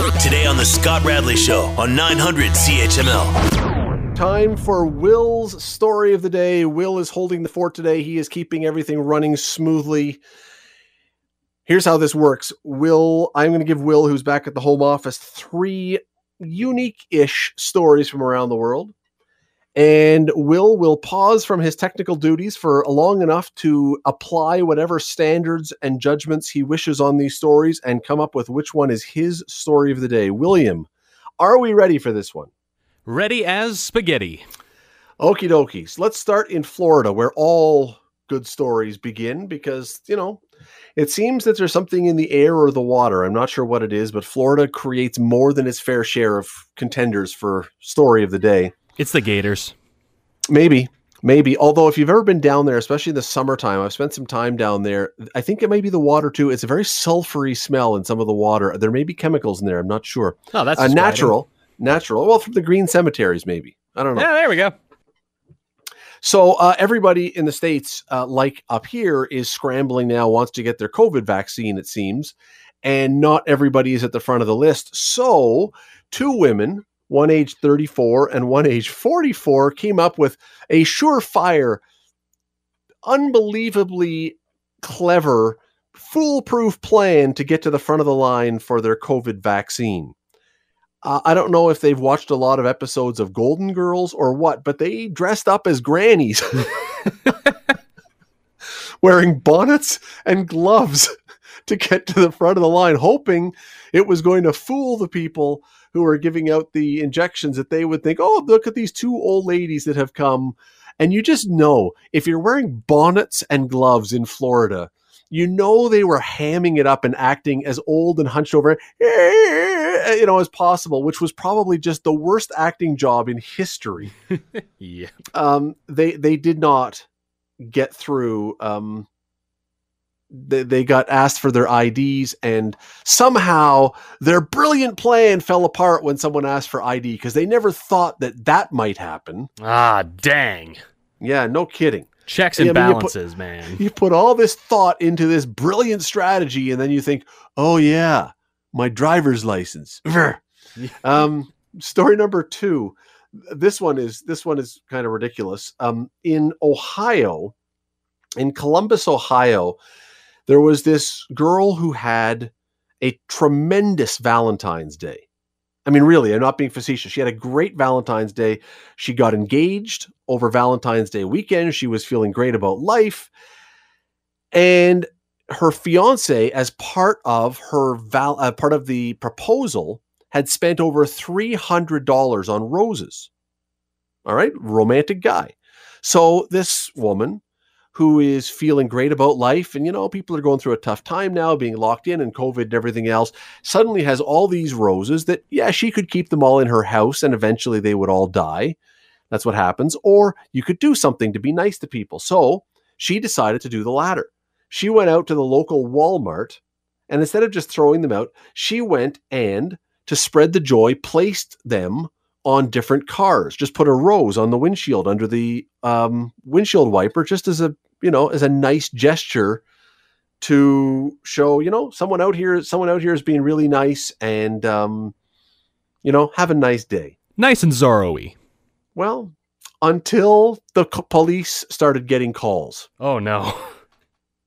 Today on The Scott Radley Show on 900 CHML. Time for Will's story of the day. Will is holding the fort today. He is keeping everything running smoothly. Here's how this works. Will, I'm going to give Will, who's back at the home office, three unique ish stories from around the world. And Will will pause from his technical duties for long enough to apply whatever standards and judgments he wishes on these stories and come up with which one is his story of the day. William, are we ready for this one? Ready as spaghetti. Okie dokies. Let's start in Florida, where all good stories begin because, you know, it seems that there's something in the air or the water. I'm not sure what it is, but Florida creates more than its fair share of contenders for story of the day. It's the Gators. Maybe, maybe. Although, if you've ever been down there, especially in the summertime, I've spent some time down there. I think it may be the water too. It's a very sulfury smell in some of the water. There may be chemicals in there. I'm not sure. Oh, that's uh, natural. Natural. Well, from the green cemeteries, maybe. I don't know. Yeah, there we go. So uh, everybody in the states, uh, like up here, is scrambling now. Wants to get their COVID vaccine. It seems, and not everybody is at the front of the list. So two women, one age 34 and one age 44, came up with a surefire, unbelievably clever, foolproof plan to get to the front of the line for their COVID vaccine. Uh, I don't know if they've watched a lot of episodes of Golden Girls or what, but they dressed up as grannies, wearing bonnets and gloves to get to the front of the line, hoping it was going to fool the people who are giving out the injections that they would think, oh, look at these two old ladies that have come. And you just know if you're wearing bonnets and gloves in Florida, you know they were hamming it up and acting as old and hunched over you know as possible which was probably just the worst acting job in history Yeah. um they they did not get through um they, they got asked for their IDs and somehow their brilliant plan fell apart when someone asked for ID because they never thought that that might happen. Ah, dang. Yeah, no kidding. Checks and Yeah, I mean, you put- balances, man. You put all this thought into this brilliant strategy, and then you think, "Oh yeah, my driver's license." Um, story number two. This one is this one is kind of ridiculous. Um, in Ohio, in Columbus, Ohio, there was this girl who had a tremendous Valentine's Day. I mean, really, I'm not being facetious. She had a great Valentine's Day. She got engaged over Valentine's Day weekend. She was feeling great about life. And her fiance, as part of her val- uh, part of the proposal, had spent over $300 on roses. All right, romantic guy. So this woman who is feeling great about life. And you know people are going through a tough time now being locked in and covid and everything else suddenly has all these roses that yeah she could keep them all in her house and eventually they would all die. That's what happens. Or you could do something to be nice to people. So she decided to do the latter. She went out to the local walmart and instead of just throwing them out she went and to spread the joy placed them on different cars just put a rose on the windshield under the um, windshield wiper just as a you know as a nice gesture to show you know someone out here someone out here is being really nice and um, you know have a nice day Nice and Zorro-y. well until the police started getting calls Oh no.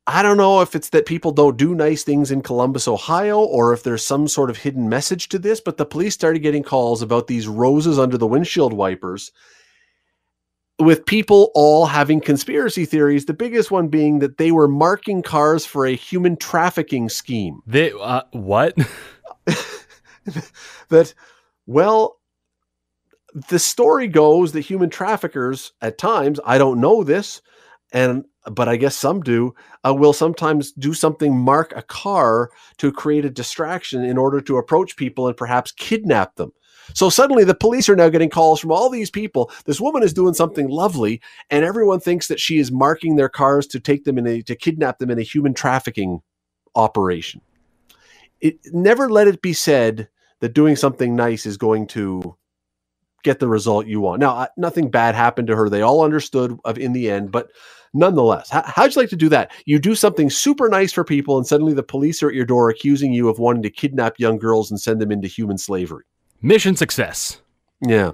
I don't know if it's that people don't do nice things in Columbus, Ohio, or if there's some sort of hidden message to this, but the police started getting calls about these roses under the windshield wipers with people all having conspiracy theories. The biggest one being that they were marking cars for a human trafficking scheme. They uh, what? that, well, the story goes that human traffickers at times, I don't know this, and but I guess some do, uh, will sometimes do something, mark a car to create a distraction in order to approach people and perhaps kidnap them. So suddenly the police are now getting calls from all these people. This woman is doing something lovely, and everyone thinks that she is marking their cars to take them in a to kidnap them in a human trafficking operation. It never let it be said that doing something nice is going to get the result you want. Now, nothing bad happened to her. They all understood of in the end, but nonetheless, how, how'd you like to do that? You do something super nice for people, and suddenly the police are at your door accusing you of wanting to kidnap young girls and send them into human slavery. Mission success. Yeah.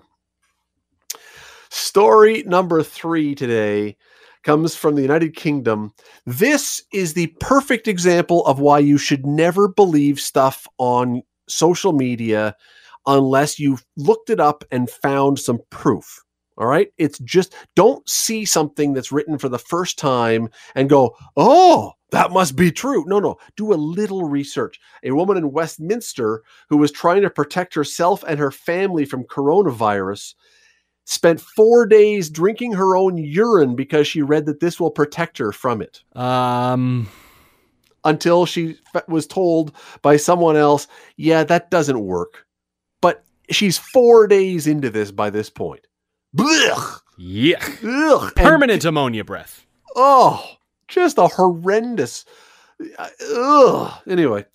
Story number three today comes from the United Kingdom. This is the perfect example of why you should never believe stuff on social media unless you've looked it up and found some proof. All right. It's just don't see something that's written for the first time and go, oh, that must be true. No, no. Do a little research. A woman in Westminster who was trying to protect herself and her family from coronavirus spent four days drinking her own urine because she read that this will protect her from it Um, until she was told by someone else, yeah, that doesn't work. But she's four days into this by this point. Blech! yeah. Ugh! And- Permanent ammonia breath. oh, just a horrendous. uh, Ugh. Anyway,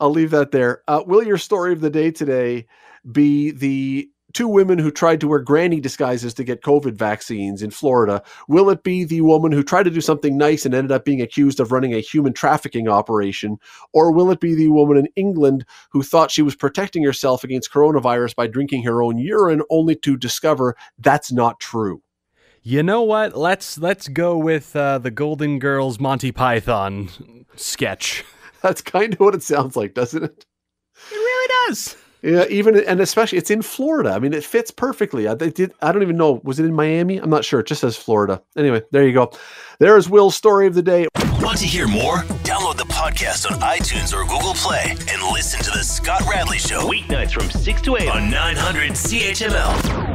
I'll leave that there. Uh, will your story of the day today be the two women who tried to wear granny disguises to get COVID vaccines in Florida? Will it be the woman who tried to do something nice and ended up being accused of running a human trafficking operation? Or will it be the woman in England who thought she was protecting herself against coronavirus by drinking her own urine only to discover that's not true? You know what? Let's let's go with uh, the Golden Girls Monty Python sketch. That's kind of what it sounds like, doesn't it? It really does. Yeah, even and especially it's in Florida. I mean, it fits perfectly. I, they did. I don't even know. Was it in Miami? I'm not sure. It just says Florida. Anyway, there you go. There's Will's story of the day. Want to hear more? Download the podcast on iTunes or Google Play and listen to The Scott Radley Show Weeknights from 6 to 8 on 900 CHML.